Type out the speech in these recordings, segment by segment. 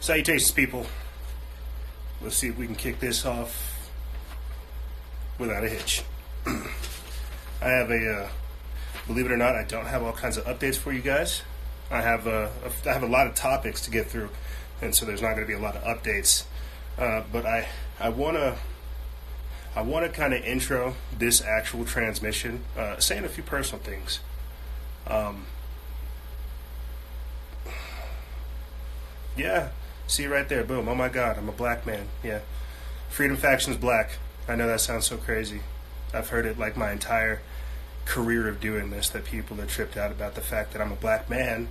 Salutations, people. Let's see if we can kick this off without a hitch. I have a, uh, believe it or not, I don't have all kinds of updates for you guys. I have uh, a, I have a lot of topics to get through, and so there's not going to be a lot of updates. Uh, but I I want to I want to kind of intro this actual transmission, uh, saying a few personal things. Um, yeah, see right there, boom. Oh my God, I'm a black man. Yeah, Freedom Faction's black. I know that sounds so crazy. I've heard it like my entire career of doing this that people are tripped out about the fact that I'm a black man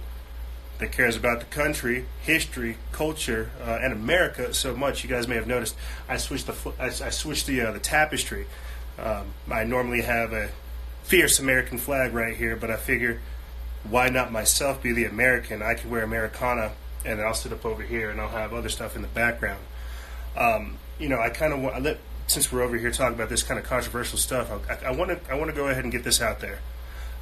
that cares about the country, history, culture, uh, and America so much. You guys may have noticed I switched the I, I switched the uh, the tapestry. Um, I normally have a fierce American flag right here, but I figure why not myself be the American? I can wear Americana, and I'll sit up over here, and I'll have other stuff in the background. Um, you know, I kind of want let since we're over here talking about this kind of controversial stuff. I want to I want to go ahead and get this out there.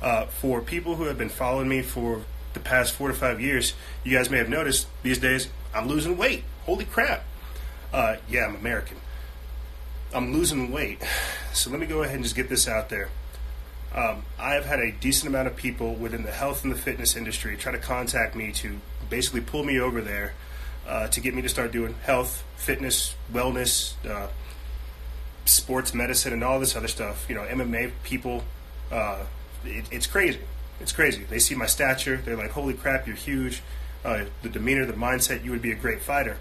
Uh, for people who have been following me for the past four to five years, you guys may have noticed these days I'm losing weight. Holy crap! Uh, yeah, I'm American. I'm losing weight. So let me go ahead and just get this out there. Um, I have had a decent amount of people within the health and the fitness industry try to contact me to basically pull me over there uh, to get me to start doing health, fitness, wellness, uh, sports medicine, and all this other stuff. You know, MMA people. Uh, it, it's crazy. It's crazy. They see my stature. They're like, "Holy crap, you're huge." Uh, the demeanor, the mindset, you would be a great fighter.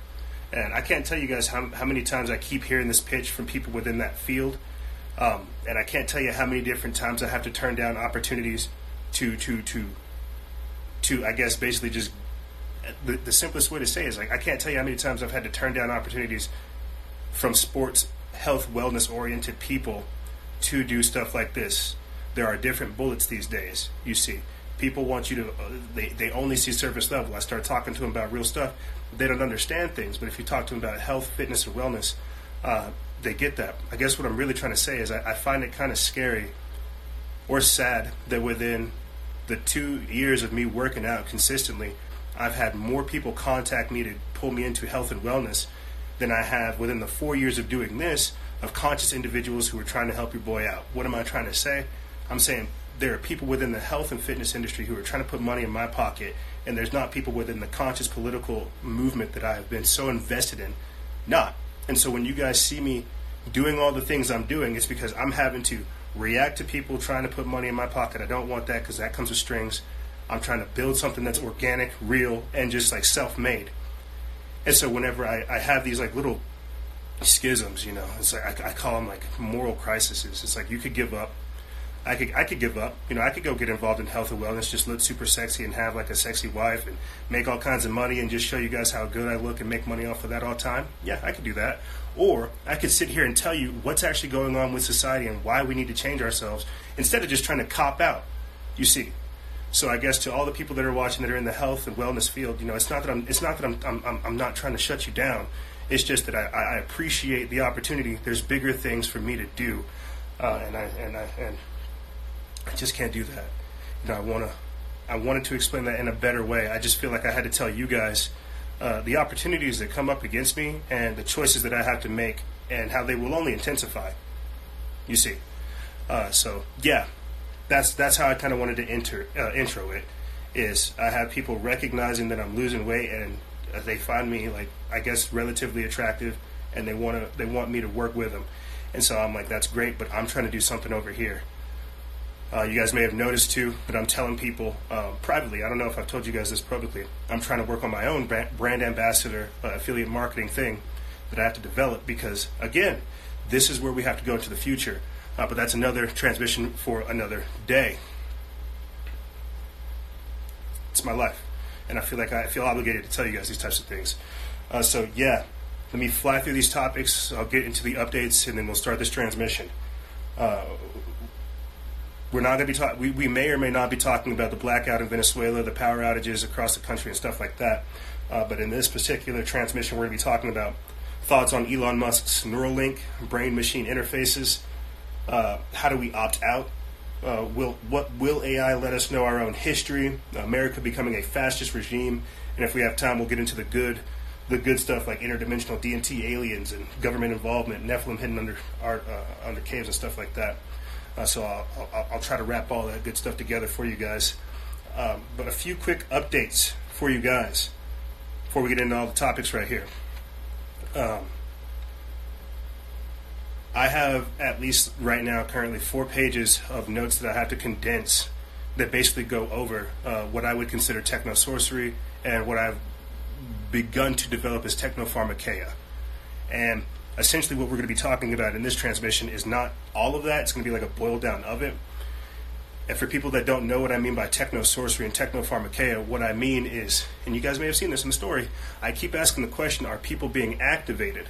And I can't tell you guys how, how many times I keep hearing this pitch from people within that field. Um, and I can't tell you how many different times I have to turn down opportunities to to to to I guess basically just the, the simplest way to say is like I can't tell you how many times I've had to turn down opportunities from sports health wellness oriented people to do stuff like this there are different bullets these days. You see, people want you to, uh, they, they only see surface level. I start talking to them about real stuff. They don't understand things, but if you talk to them about health, fitness, and wellness, uh, they get that. I guess what I'm really trying to say is I, I find it kind of scary or sad that within the two years of me working out consistently, I've had more people contact me to pull me into health and wellness than I have within the four years of doing this of conscious individuals who are trying to help your boy out. What am I trying to say? I'm saying there are people within the health and fitness industry who are trying to put money in my pocket, and there's not people within the conscious political movement that I have been so invested in. Not. And so when you guys see me doing all the things I'm doing, it's because I'm having to react to people trying to put money in my pocket. I don't want that because that comes with strings. I'm trying to build something that's organic, real, and just like self made. And so whenever I, I have these like little schisms, you know, it's like I, I call them like moral crises. It's like you could give up I could I could give up. You know, I could go get involved in health and wellness, just look super sexy and have like a sexy wife and make all kinds of money and just show you guys how good I look and make money off of that all the time. Yeah, I could do that. Or I could sit here and tell you what's actually going on with society and why we need to change ourselves instead of just trying to cop out. You see. So I guess to all the people that are watching that are in the health and wellness field, you know, it's not that I'm it's not that I'm I'm, I'm not trying to shut you down. It's just that I, I appreciate the opportunity. There's bigger things for me to do, uh, and I and I and I just can't do that. You know, I want to. I wanted to explain that in a better way. I just feel like I had to tell you guys uh, the opportunities that come up against me and the choices that I have to make and how they will only intensify. You see, uh, so yeah, that's that's how I kind of wanted to enter uh, intro it. Is I have people recognizing that I'm losing weight and they find me like I guess relatively attractive and they want to they want me to work with them, and so I'm like that's great, but I'm trying to do something over here. Uh, you guys may have noticed too but I'm telling people um, privately. I don't know if I've told you guys this publicly. I'm trying to work on my own brand ambassador uh, affiliate marketing thing that I have to develop because again, this is where we have to go into the future. Uh, but that's another transmission for another day. It's my life, and I feel like I feel obligated to tell you guys these types of things. Uh, so yeah, let me fly through these topics. I'll get into the updates, and then we'll start this transmission. Uh, we're not going to be talking. We, we may or may not be talking about the blackout in Venezuela, the power outages across the country, and stuff like that. Uh, but in this particular transmission, we're going to be talking about thoughts on Elon Musk's Neuralink brain-machine interfaces. Uh, how do we opt out? Uh, will what will AI let us know our own history? America becoming a fascist regime, and if we have time, we'll get into the good the good stuff like interdimensional DMT aliens and government involvement, Nephilim hidden under art, uh, under caves and stuff like that. Uh, so I'll, I'll, I'll, try to wrap all that good stuff together for you guys. Um, but a few quick updates for you guys before we get into all the topics right here. Um, I have at least right now currently four pages of notes that I have to condense that basically go over uh, what I would consider techno sorcery and what I've begun to develop as technopharmakeia. And essentially, what we're going to be talking about in this transmission is not all of that. It's going to be like a boil down of it. And for people that don't know what I mean by techno sorcery and technopharmakeia, what I mean is, and you guys may have seen this in the story, I keep asking the question: Are people being activated?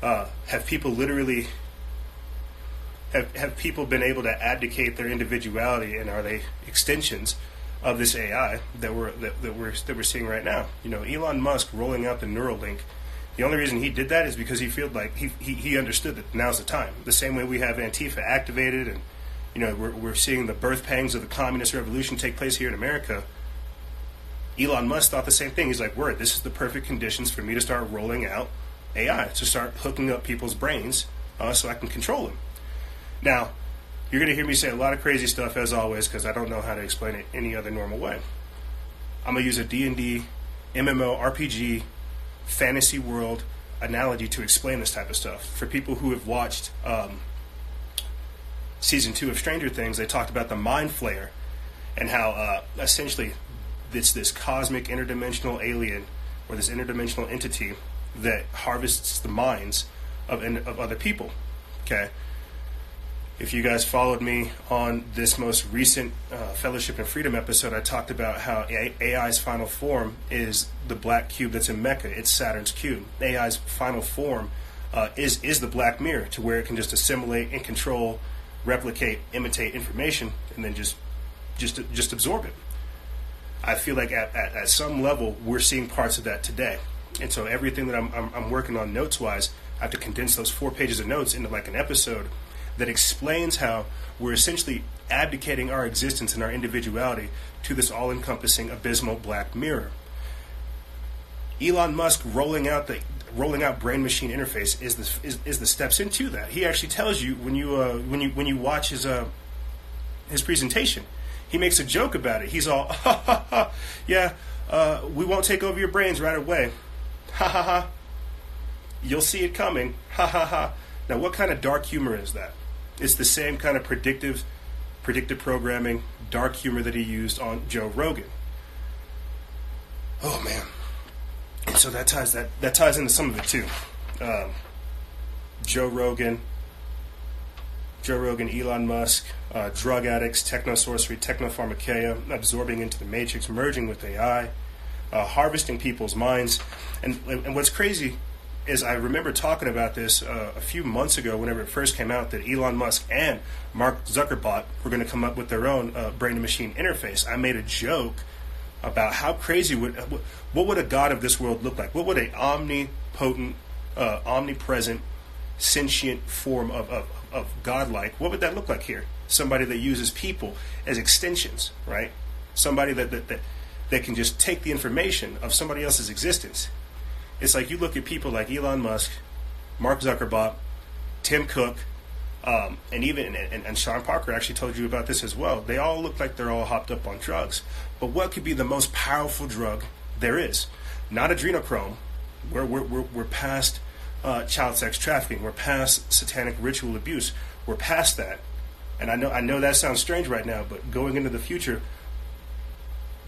Uh, have people literally have have people been able to abdicate their individuality, and are they extensions of this AI that we're that, that we're that we're seeing right now? You know, Elon Musk rolling out the Neuralink. The only reason he did that is because he felt like he, he, he understood that now's the time. The same way we have Antifa activated and you know, we're, we're seeing the birth pangs of the communist revolution take place here in America. Elon Musk thought the same thing. He's like, word, this is the perfect conditions for me to start rolling out AI, to start hooking up people's brains uh, so I can control them. Now, you're going to hear me say a lot of crazy stuff as always because I don't know how to explain it any other normal way. I'm going to use a D&D, MMO, RPG, fantasy world analogy to explain this type of stuff. For people who have watched um, season two of Stranger Things, they talked about the Mind Flayer and how uh, essentially it's this cosmic interdimensional alien or this interdimensional entity that harvests the minds of, of other people. Okay. If you guys followed me on this most recent uh, Fellowship and Freedom episode, I talked about how AI's final form is the black cube that's in Mecca. It's Saturn's cube. AI's final form uh, is is the black mirror, to where it can just assimilate and control replicate, imitate information, and then just just just absorb it. I feel like at, at, at some level we're seeing parts of that today, and so everything that I'm, I'm, I'm working on notes wise, I have to condense those four pages of notes into like an episode that explains how we're essentially abdicating our existence and our individuality to this all encompassing abysmal black mirror. Elon Musk rolling out the rolling out brain machine interface is the is, is the steps into that. He actually tells you when you uh, when you when you watch his uh, his presentation, he makes a joke about it. He's all, ha ha ha, yeah, uh, we won't take over your brains right away, ha ha ha. You'll see it coming, ha ha ha. Now, what kind of dark humor is that? It's the same kind of predictive, predictive programming, dark humor that he used on Joe Rogan. Oh man, and so that ties that that ties into some of it too. Um, Joe Rogan, Joe Rogan, Elon Musk, uh, drug addicts, techno sorcery, techno pharmakeia, absorbing into the matrix, merging with AI, uh, harvesting people's minds, and and what's crazy is I remember talking about this uh, a few months ago whenever it first came out that Elon Musk and Mark Zuckerberg were going to come up with their own uh, brain to machine interface. I made a joke about how crazy would what would a god of this world look like? What would a omnipotent, uh, omnipresent, sentient form of, of, of godlike? What would that look like here? Somebody that uses people as extensions, right? Somebody that that, that that can just take the information of somebody else's existence. It's like you look at people like Elon Musk, Mark Zuckerberg, Tim Cook, um, and even and, and, Sean Parker actually told you about this as well. They all look like they're all hopped up on drugs. But what could be the most powerful drug there is? Not adrenochrome. We're we're we're, we're past uh, child sex trafficking. We're past satanic ritual abuse. We're past that. And I know I know that sounds strange right now, but going into the future,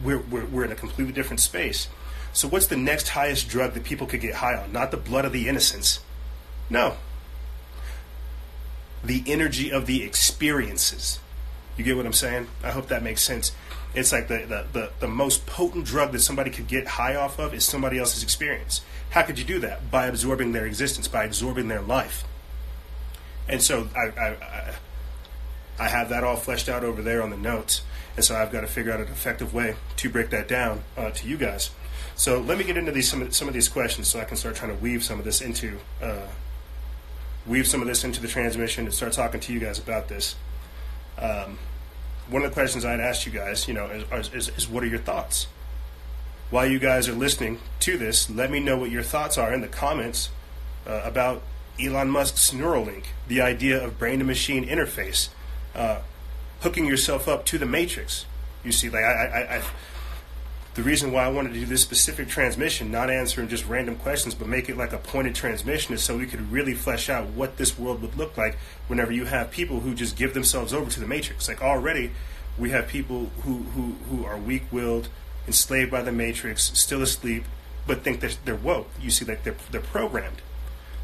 we're we're, we're in a completely different space. So what's the next highest drug that people could get high on? Not the blood of the innocents. No, the energy of the experiences. You get what I'm saying? I hope that makes sense. It's like the, the, the, the, most potent drug that somebody could get high off of is somebody else's experience. How could you do that? By absorbing their existence, by absorbing their life. And so I, I, I, I have that all fleshed out over there on the notes. And so I've got to figure out an effective way to break that down uh, to you guys. So let me get into these some of, some of these questions so I can start trying to weave some of this into uh, weave some of this into the transmission and start talking to you guys about this. Um, one of the questions I'd asked you guys, you know, is, is, is what are your thoughts? while you guys are listening to this, let me know what your thoughts are in the comments uh, about Elon Musk's Neuralink, the idea of brain to machine interface, uh, hooking yourself up to the matrix. You see, like I, I, I, the reason why I wanted to do this specific transmission, not answering just random questions, but make it like a pointed transmission, is so we could really flesh out what this world would look like whenever you have people who just give themselves over to the matrix. Like already, we have people who who who are weak-willed, enslaved by the matrix, still asleep, but think that they're woke. You see, like they're they're programmed.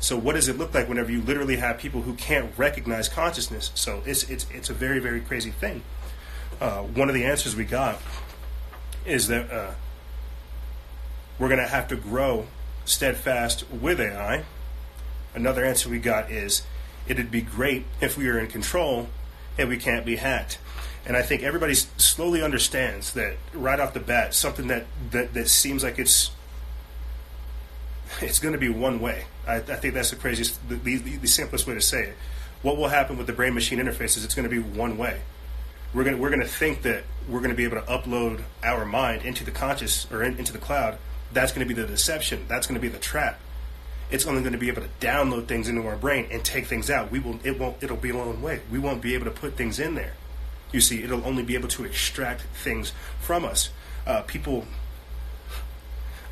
So what does it look like whenever you literally have people who can't recognize consciousness? So it's it's it's a very very crazy thing. Uh, one of the answers we got is that uh, we're going to have to grow steadfast with AI. Another answer we got is it'd be great if we were in control and we can't be hacked. And I think everybody slowly understands that right off the bat, something that, that, that seems like it's it's going to be one way. I, I think that's the craziest, the, the, the, simplest way to say it. What will happen with the brain machine interface is it's going to be one way. We're to, we're to think that we're to be able to upload our mind into the conscious or in, into the cloud. That's to be the deception. That's to be the trap. It's only to be able to download things into our brain and take things out. We will. It won't. It'll be a own way. We won't be able to put things in there. You see, it'll only be able to extract things from us. Uh, people.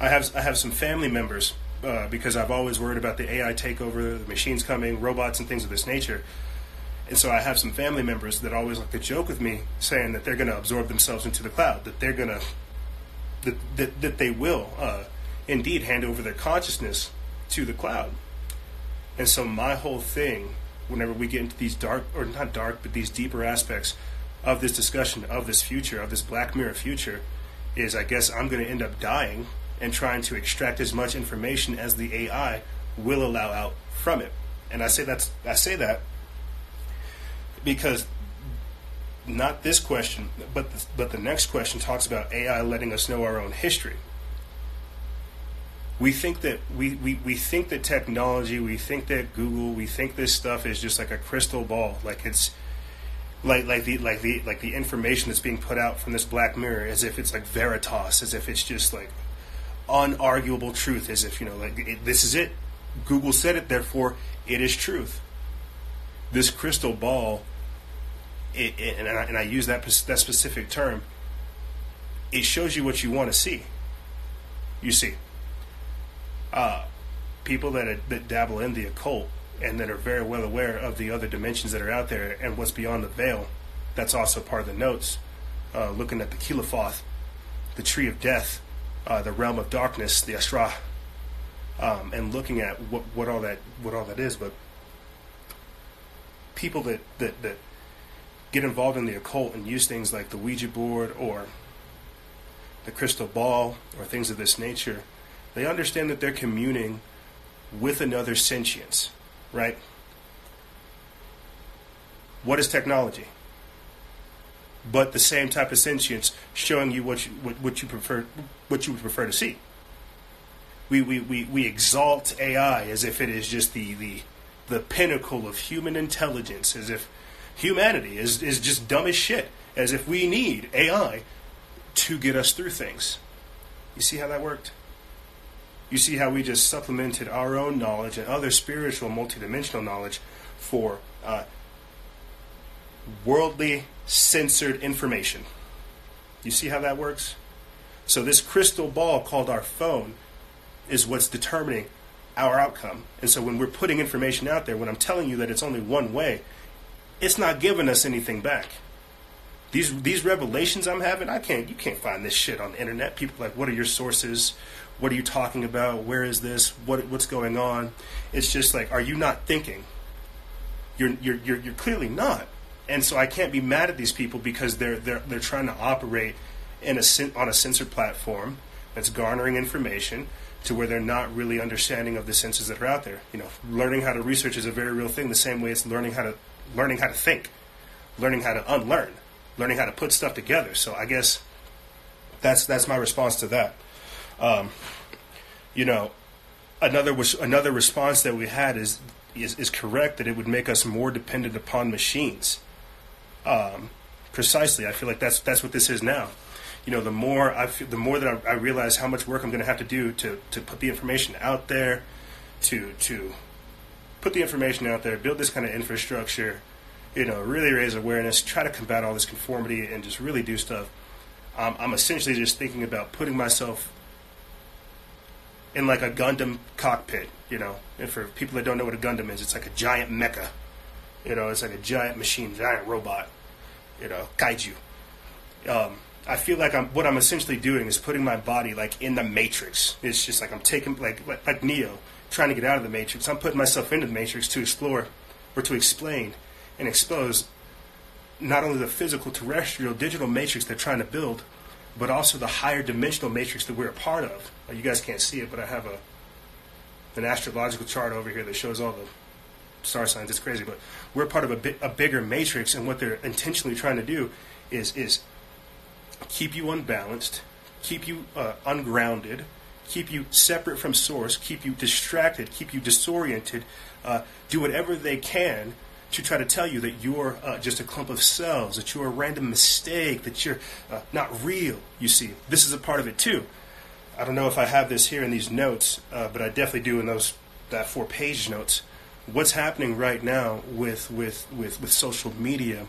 I have I have some family members uh, because I've always worried about the AI takeover, the machines coming, robots, and things of this nature. And so I have some family members that always like to joke with me, saying that they're going to absorb themselves into the cloud, that they're going to, that, that, that they will uh, indeed hand over their consciousness to the cloud. And so my whole thing, whenever we get into these dark, or not dark, but these deeper aspects of this discussion, of this future, of this Black Mirror future, is I guess I'm going to end up dying and trying to extract as much information as the AI will allow out from it. And I say that's I say that because not this question, but the, but the next question talks about AI letting us know our own history. We think that we, we, we think that technology, we think that Google, we think this stuff is just like a crystal ball, like it's like like the like the like the information that's being put out from this black mirror as if it's like veritas, as if it's just like unarguable truth, as if you know, like it, this is it. Google said it, therefore it is truth. This crystal ball, it, it, and, I, and I use that that specific term. It shows you what you want to see. You see, uh, people that are, that dabble in the occult and that are very well aware of the other dimensions that are out there and what's beyond the veil. That's also part of the notes. Uh, looking at the Qliphoth, the tree of death, uh, the realm of darkness, the Astra, um, and looking at what, what all that what all that is. But people that, that that get involved in the occult and use things like the Ouija board or the crystal ball or things of this nature, they understand that they're communing with another sentience, right? What is technology? but the same type of sentience showing you what you what, what you prefer what you would prefer to see. We, we, we, we exalt AI as if it is just the, the the pinnacle of human intelligence, as if humanity is, is just dumb as shit, as if we need AI to get us through things. You see how that worked? You see how we just supplemented our own knowledge and other spiritual multidimensional knowledge for uh, worldly censored information. You see how that works? So, this crystal ball called our phone is what's determining our outcome. And so, when we're putting information out there, when I'm telling you that it's only one way, it's not giving us anything back. These these revelations I'm having, I can't you can't find this shit on the internet. People like, what are your sources? What are you talking about? Where is this? What what's going on? It's just like, are you not thinking? You're you're you're, you're clearly not and so I can't be mad at these people because they're they're they're trying to operate in a on a censored platform that's garnering information to where they're not really understanding of the senses that are out there. You know, learning how to research is a very real thing. The same way it's learning how to learning how to think, learning how to unlearn, learning how to put stuff together. So I guess that's that's my response to that. Um, you know, another was another response that we had is, is is correct that it would make us more dependent upon machines. Um, precisely, I feel like that's that's what this is now. you know, the more I feel, the more that I, I realize how much work I'm going to have to do to to put the information out there, to to put the information out there, build this kind of infrastructure, you know, really raise awareness, try to combat all this conformity, and just really do stuff. Um, I'm essentially just thinking about putting myself in like a Gundam cockpit, you know. And for people that don't know what a Gundam is, it's like a giant mecha. You know, it's like a giant machine, giant robot. You know, kaiju. Um, I feel like I'm what I'm essentially doing is putting my body like in the matrix. It's just like I'm taking like like, like Neo trying to get out of the matrix. I'm putting myself into the matrix to explore or to explain and expose not only the physical terrestrial digital matrix they're trying to build, but also the higher dimensional matrix that we're a part of. You guys can't see it, but I have a an astrological chart over here that shows all the star signs. It's crazy, but we're part of a, bi- a bigger matrix, and what they're intentionally trying to do is is keep you unbalanced, keep you uh, ungrounded, keep you separate from source, keep you distracted, keep you disoriented, uh, do whatever they can to try to tell you that you're uh, just a clump of cells, that you're a random mistake, that you're uh, not real. You see, this is a part of it too. I don't know if I have this here in these notes, uh, but I definitely do in those that four page notes. What's happening right now with with with, with social media,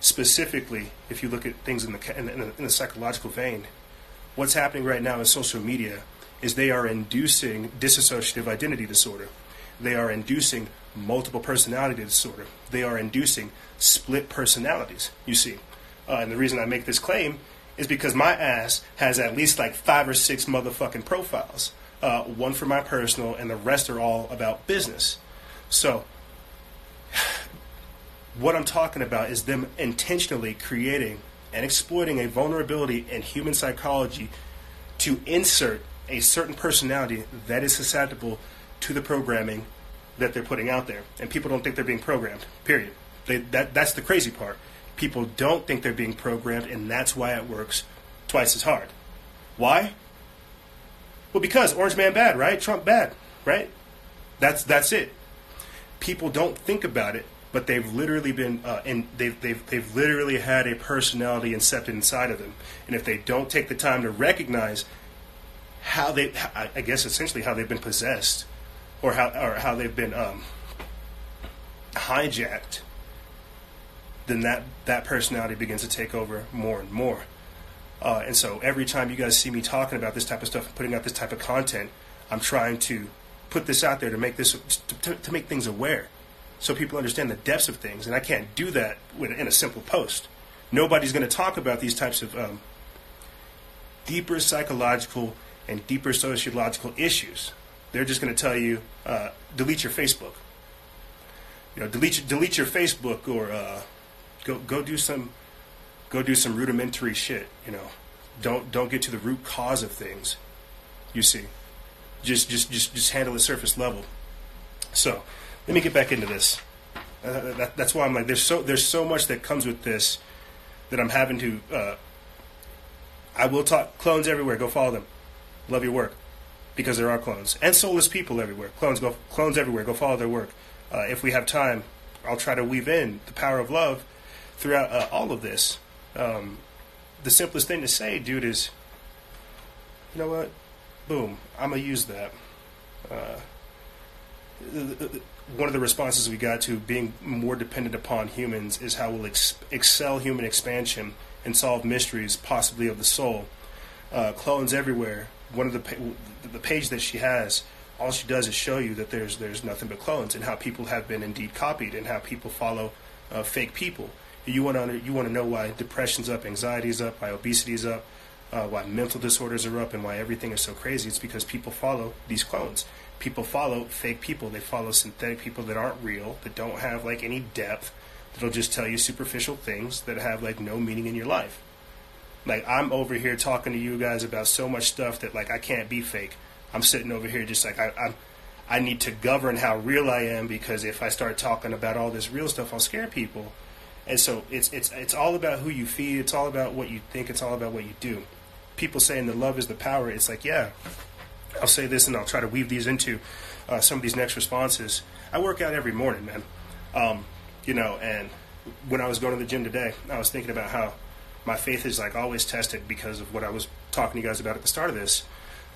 specifically, if you look at things in the in the, in the psychological vein, what's happening right now in social media is they are inducing dissociative identity disorder. They are inducing multiple personality disorder. They are inducing split personalities, you see. Uh, and the reason I make this claim is because my ass has at least like five or six motherfucking profiles. Uh, one for my personal, and the rest are all about business. So, what I'm talking about is them intentionally creating and exploiting a vulnerability in human psychology to insert a certain personality that is susceptible to the programming that they're putting out there, and people don't think they're being programmed. Period. They, that that's the crazy part. People don't think they're being programmed, and that's why it works twice as hard. Why? Well, because Orange Man bad, right? Trump bad, right? That's that's it. People don't think about it, but they've literally been uh, and they've, they've they've literally had a personality incepted inside of them, and if they don't take the time to recognize how they, I guess essentially how they've been possessed or how or how they've been um, hijacked, then that that personality begins to take over more and more. Uh, and so every time you guys see me talking about this type of stuff and putting out this type of content, I'm trying to put this out there to make this to, to make things aware, so people understand the depths of things. And I can't do that with, in a simple post. Nobody's going to talk about these types of um, deeper psychological and deeper sociological issues they're just going to tell you uh, delete your Facebook. You know, delete delete your Facebook or uh, go go do some go do some rudimentary shit. You know, don't don't get to the root cause of things. You see, just just just just handle the surface level. So, let me get back into this. Uh, that, that's why I'm like, there's so there's so much that comes with this that I'm having to. Uh, I will talk clones everywhere. Go follow them. Love your work because there are clones and soulless people everywhere. Clones go clones everywhere. Go follow their work. Uh, if we have time, I'll try to weave in the power of love throughout uh, all of this. Um, the simplest thing to say, dude, is you know what? Boom. I'm gonna use that. Uh, one of the responses we got to being more dependent upon humans is how we'll ex- excel human expansion and solve mysteries, possibly of the soul. Uh, clones everywhere one of the the page that she has, all she does is show you that there's there's nothing but clones and how people have been indeed copied and how people follow uh, fake people. You want to you want to know why depression's up, anxiety's up, why obesity's up, uh, why mental disorders are up, and why everything is so crazy. It's because people follow these clones. People follow fake people. They follow synthetic people that aren't real, that don't have like any depth. That'll just tell you superficial things that have like no meaning in your life. Like I'm over here talking to you guys about so much stuff that like I can't be fake. I'm sitting over here just like I, I'm. I need to govern how real I am because if I start talking about all this real stuff, I'll scare people. And so it's it's it's all about who you feed. It's all about what you think. It's all about what you do. People saying that love is the power. It's like yeah, I'll say this and I'll try to weave these into uh, some of these next responses. I work out every morning, man. Um, you know, and when I was going to the gym today, I was thinking about how my faith is like always tested because of what I was talking to you guys about at the start of this.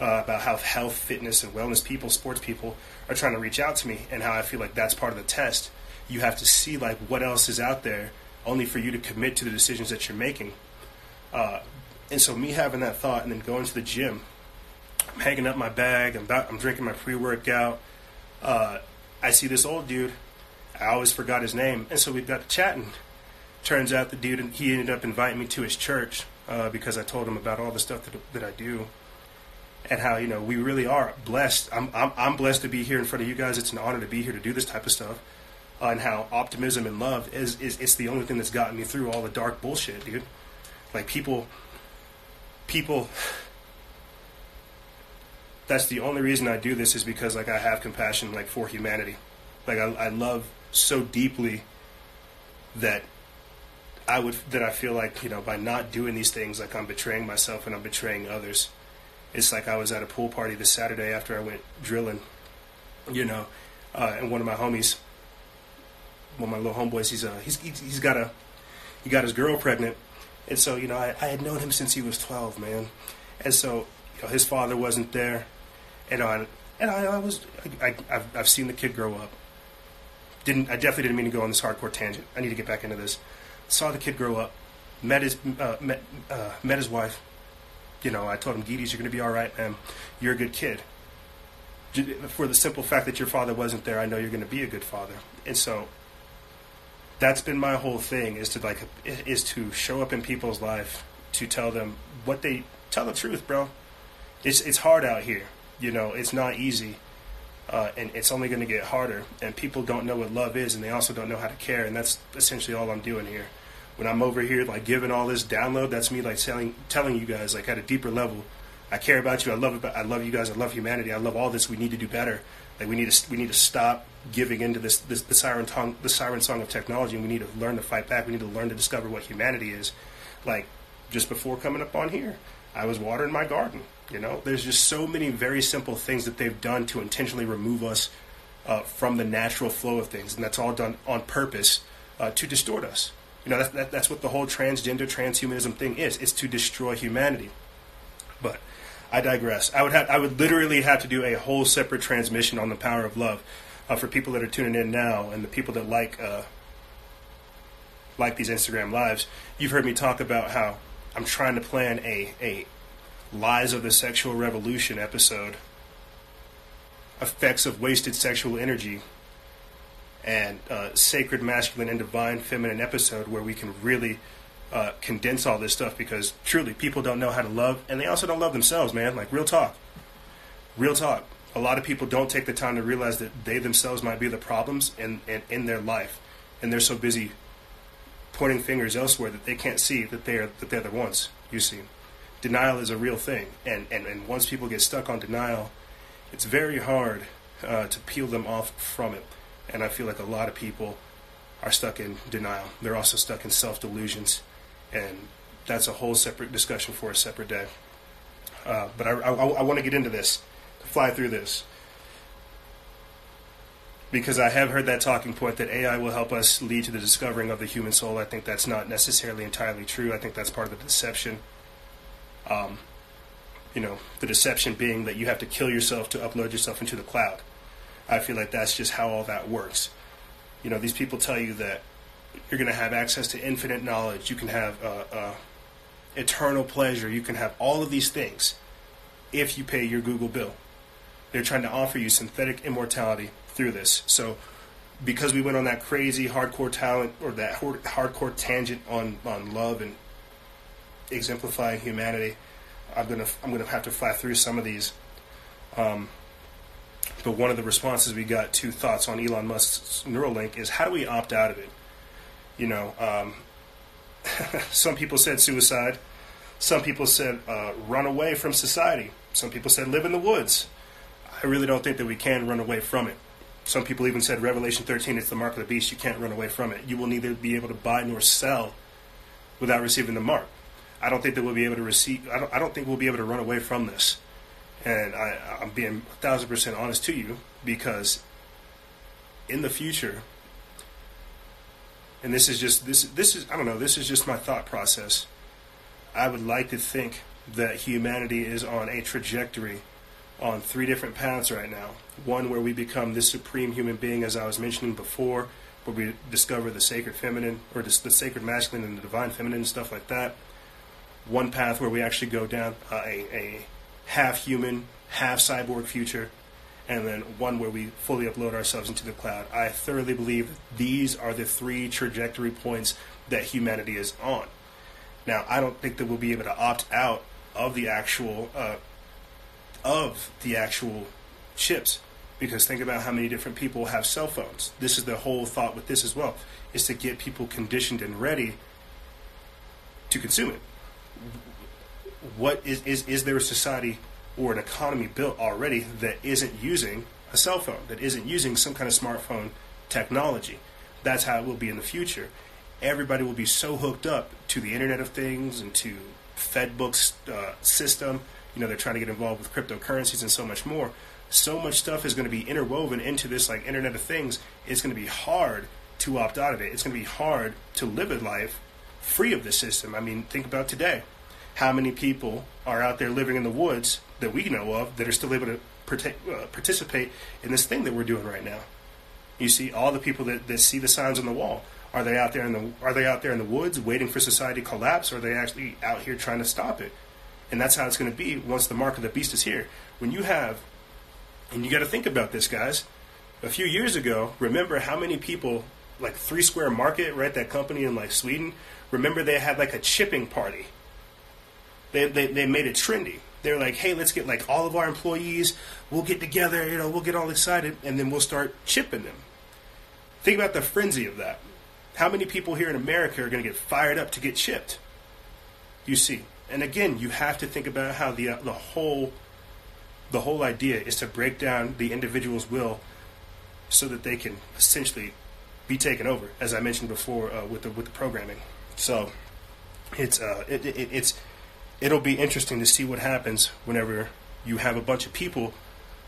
Uh, about how health, fitness, and wellness people, sports people, are trying to reach out to me, and how I feel like that's part of the test. You have to see like what else is out there, only for you to commit to the decisions that you're making. Uh, and so, me having that thought, and then going to the gym, I'm hanging up my bag, I'm, about, I'm drinking my pre-workout. Uh, I see this old dude. I always forgot his name, and so we've got to chatting. Turns out the dude he ended up inviting me to his church uh, because I told him about all the stuff that, that I do and how you know we really are blessed. I'm, I'm I'm blessed to be here in front of you guys. It's an honor to be here to do this type of stuff, uh, and how optimism and love is, is it's the only thing that's gotten me through all the dark bullshit, dude. Like people, people. That's the only reason I do this is because like I have compassion like for humanity, like I, I love so deeply that I would that I feel like you know by not doing these things like I'm betraying myself and I'm betraying others it's like I was at a pool party this Saturday after I went drilling, you know, uh, and one of my homies, one of my little homeboys, he's uh, he's he's got a he got his girl pregnant, and so you know I, I had known him since he was twelve, man, and so you know his father wasn't there, and I and I, I was I, I've I've seen the kid grow up. Didn't I definitely didn't mean to go on this hardcore tangent. I need to get back into this. Saw the kid grow up, met his uh, met uh, met his wife, you know, I told him, Gides, you're going to be all right, man. You're a good kid. For the simple fact that your father wasn't there, I know you're going to be a good father. And so that's been my whole thing is to like is to show up in people's life to tell them what they tell the truth, bro. It's it's hard out here. You know, it's not easy. Uh, and it's only going to get harder. And people don't know what love is, and they also don't know how to care. And that's essentially all I'm doing here when I'm over here like giving all this download, that's me like telling telling you guys like at a deeper level, I care about you. I love I love you guys. I love humanity. I love all this. We need to do better. Like we need to we need to stop giving into this, this the siren tongue the siren song of technology, and we need to learn to fight back. We need to learn to discover what humanity is. Like just before coming up on here, I was watering my garden. You know, there's just so many very simple things that they've done to intentionally remove us uh, from the natural flow of things, and that's all done on purpose uh, to distort us. You know, that's, that, that's what the whole transgender, transhumanism thing is. It's to destroy humanity. But I digress. I would have, I would literally have to do a whole separate transmission on the power of love uh, for people that are tuning in now and the people that like uh, like these Instagram lives. You've heard me talk about how I'm trying to plan a a lies of the sexual revolution episode, effects of wasted sexual energy and uh, sacred masculine and divine feminine episode where we can really uh, condense all this stuff because truly people don't know how to love and they also don't love themselves, man. Like real talk, real talk. A lot of people don't take the time to realize that they themselves might be the problems in, in, in their life, and they're so busy pointing fingers elsewhere that they can't see that they are that they're the ones. You see, denial is a real thing, and and, and once people get stuck on denial, it's very hard uh, to peel them off from it. And I feel like a lot of people are stuck in denial. They're also stuck in self delusions. And that's a whole separate discussion for a separate day. Uh, but I, I, I want to get into this, fly through this. Because I have heard that talking point that AI will help us lead to the discovering of the human soul. I think that's not necessarily entirely true. I think that's part of the deception. Um, you know, the deception being that you have to kill yourself to upload yourself into the cloud. I feel like that's just how all that works. You know, these people tell you that you're going to have access to infinite knowledge. You can have uh, uh, eternal pleasure. You can have all of these things if you pay your Google bill. They're trying to offer you synthetic immortality through this. So, because we went on that crazy hardcore talent or that hardcore tangent on, on love and exemplifying humanity, I'm gonna I'm gonna have to fly through some of these. Um, but one of the responses we got to thoughts on Elon Musk's Neuralink is how do we opt out of it? You know, um, some people said suicide. Some people said uh, run away from society. Some people said live in the woods. I really don't think that we can run away from it. Some people even said Revelation 13 it's the mark of the beast. You can't run away from it. You will neither be able to buy nor sell without receiving the mark. I don't think that we'll be able to receive. I don't, I don't think we'll be able to run away from this. And I, I'm being a thousand percent honest to you because in the future, and this is just this this is I don't know this is just my thought process. I would like to think that humanity is on a trajectory on three different paths right now. One where we become this supreme human being, as I was mentioning before, where we discover the sacred feminine, or the, the sacred masculine and the divine feminine and stuff like that. One path where we actually go down uh, a, a half human, half cyborg future, and then one where we fully upload ourselves into the cloud. I thoroughly believe these are the three trajectory points that humanity is on. Now, I don't think that we'll be able to opt out of the actual uh, of the actual chips because think about how many different people have cell phones. This is the whole thought with this as well, is to get people conditioned and ready to consume it. What is is is there a society or an economy built already that isn't using a cell phone, that isn't using some kind of smartphone technology? That's how it will be in the future. Everybody will be so hooked up to the Internet of Things and to FedBook's uh, system. You know, they're trying to get involved with cryptocurrencies and so much more. So much stuff is going to be interwoven into this like Internet of Things. It's going to be hard to opt out of it. It's going to be hard to live a life free of the system. I mean, think about today. How many people are out there living in the woods that we know of that are still able to uh, participate in this thing that we're doing right now? You see, all the people that, that see the signs on the wall. Are they out there in the Are they out there in the woods waiting for society to collapse, or are they actually out here trying to stop it? And that's how it's going to be once the mark of the beast is here. When you have, and you got to think about this, guys. A few years ago, remember how many people, like Three Square Market, right? That company in like Sweden. Remember they had like a chipping party. They they, they made it trendy. They're like, hey, let's get like all of our employees. We'll get together. You know, we'll get all excited, and then we'll start chipping them. Think about the frenzy of that. How many people here in America are going to get fired up to get chipped? You see, and again, you have to think about how the uh, the whole the whole idea is to break down the individual's will so that they can essentially be taken over, as I mentioned before uh, with the with the programming. So it's uh, it, it, it's it'll be interesting to see what happens whenever you have a bunch of people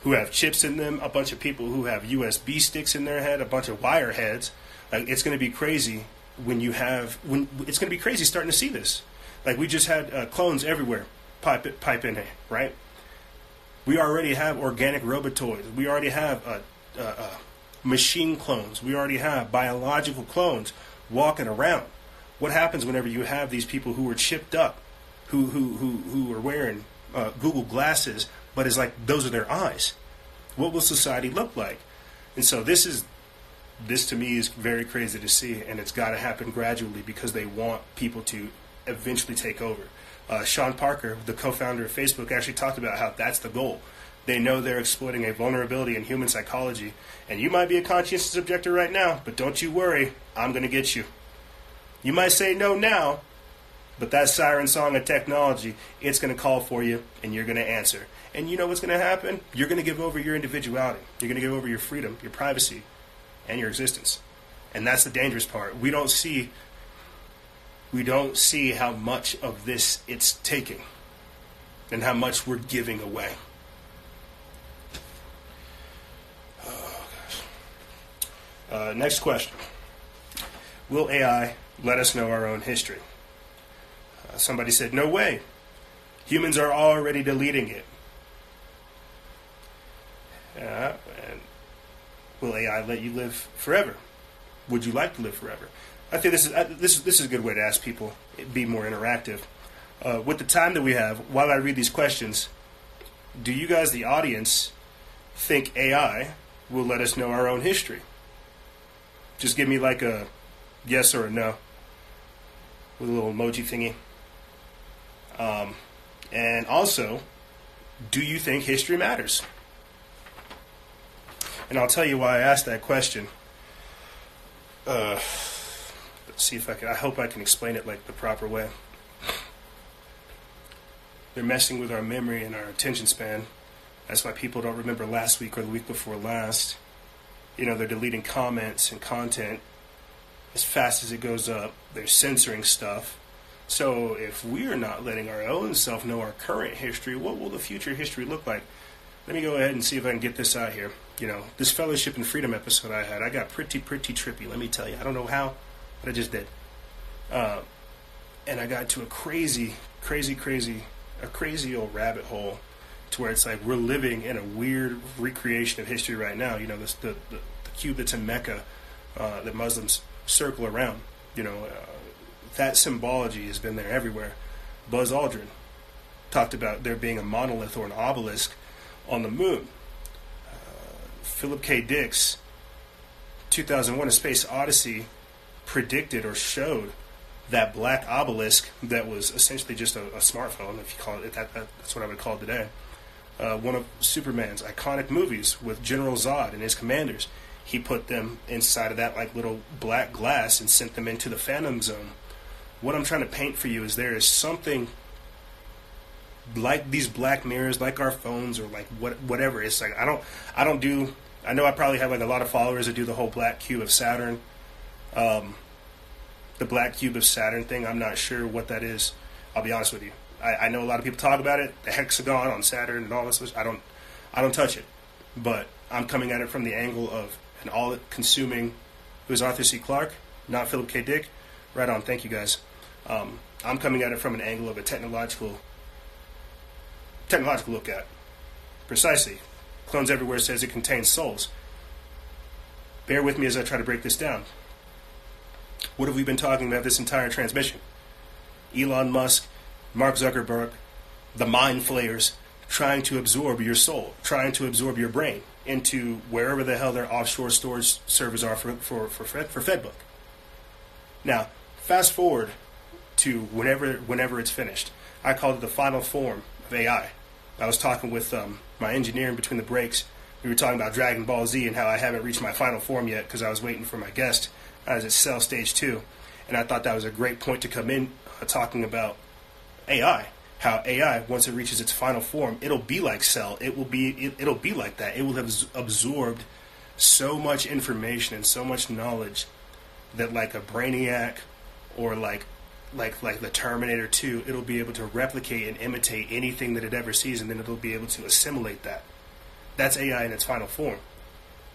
who have chips in them, a bunch of people who have USB sticks in their head, a bunch of wire heads, like it's going to be crazy when you have when it's going to be crazy starting to see this. Like we just had uh, clones everywhere, pipe pipe in it, right? We already have organic robotoids. We already have uh, uh, uh, machine clones. We already have biological clones walking around. What happens whenever you have these people who are chipped up, who who who who are wearing uh, Google glasses, but is like those are their eyes? What will society look like? And so this is this to me is very crazy to see, and it's got to happen gradually because they want people to eventually take over. Uh, Sean Parker, the co-founder of Facebook, actually talked about how that's the goal. They know they're exploiting a vulnerability in human psychology, and you might be a conscientious objector right now, but don't you worry, I'm going to get you. You might say no now, but that siren song of technology, it's going to call for you, and you're going to answer. And you know what's going to happen? You're going to give over your individuality. You're going to give over your freedom, your privacy, and your existence. And that's the dangerous part. We don't see we don't see how much of this it's taking and how much we're giving away. Oh, uh, next question. Will AI let us know our own history? Somebody said, no way. Humans are already deleting it. Uh, and Will AI let you live forever? Would you like to live forever? I think this is this is this is a good way to ask people. Be more interactive. Uh, with the time that we have, while I read these questions, do you guys, the audience, think AI will let us know our own history? Just give me like a yes or a no with a little emoji thingy. Um, and also, do you think history matters? And I'll tell you why I asked that question. Uh, let's see if I can. I hope I can explain it like the proper way. They're messing with our memory and our attention span. That's why people don't remember last week or the week before last. You know, they're deleting comments and content as fast as it goes up. They're censoring stuff. So if we're not letting our own self know our current history, what will the future history look like? Let me go ahead and see if I can get this out here you know, this fellowship and freedom episode I had, I got pretty, pretty trippy. Let me tell you, I don't know how, but I just did. Uh, and I got to a crazy crazy, crazy, a crazy old rabbit hole to where it's like we're living in a weird recreation of history right now. You know, this, the, the, the cube that's in Mecca uh, that Muslims circle around. You know, uh, that symbology has been there everywhere. Buzz Aldrin talked about there being a monolith or an obelisk on the moon. Uh, Philip K. Dick's 2001: A Space Odyssey predicted or showed that black obelisk that was essentially just a, a smartphone, if you call it that, that, that's what I would call it today. Uh, one of Superman's iconic movies with General Zod and his commanders. He put them inside of that like little black glass and sent them into the Phantom Zone. What I'm trying to paint for you is there is something like these black mirrors, like our phones or like what whatever. It's like I don't I don't do. I know I probably have like a lot of followers that do the whole black cube of Saturn. Um, the black cube of Saturn thing. I'm not sure what that is. I'll be honest with you. I, I know a lot of people talk about it, the hexagon on Saturn and all this. I don't, I don't touch it, but I'm coming at it from the angle of an all-consuming. It was Arthur C. Clarke, not Philip K. Dick. Right on. Thank you guys. Um, I'm coming at it from an angle of a technological, technological look at. Precisely. Clones Everywhere says it contains souls. Bear with me as I try to break this down. What have we been talking about this entire transmission? Elon Musk, Mark Zuckerberg, the mind flayers, trying to absorb your soul, trying to absorb your brain into wherever the hell their offshore storage servers are for, for, for, for Fedbook. Now, fast forward to whenever, whenever it's finished. I called it the final form of AI. I was talking with um, my engineer in between the breaks. We were talking about Dragon Ball Z and how I haven't reached my final form yet because I was waiting for my guest as it's Cell Stage 2. And I thought that was a great point to come in uh, talking about AI. How AI, once it reaches its final form, it'll be like Cell. It will be. It, it'll be like that. It will have absorbed so much information and so much knowledge that, like a Brainiac, or like, like like the Terminator 2, it'll be able to replicate and imitate anything that it ever sees, and then it'll be able to assimilate that. That's AI in its final form.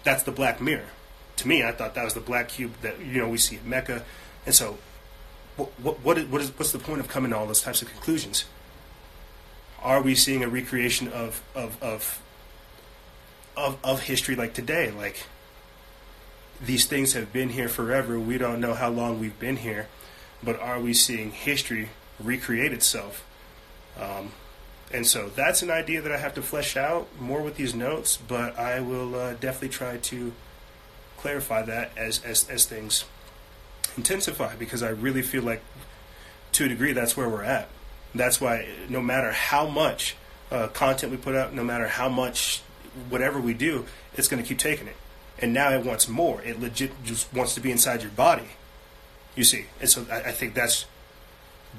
That's the Black Mirror to me, I thought that was the black cube that you know we see at Mecca, and so what what what is, what is what's the point of coming to all those types of conclusions? Are we seeing a recreation of of of of, of history like today? Like these things have been here forever. We don't know how long we've been here, but are we seeing history recreate itself? Um, and so that's an idea that I have to flesh out more with these notes, but I will uh, definitely try to clarify that as, as, as things intensify because I really feel like, to a degree, that's where we're at. That's why no matter how much uh, content we put out, no matter how much whatever we do, it's going to keep taking it. And now it wants more. It legit just wants to be inside your body. You see, and so I, I think that's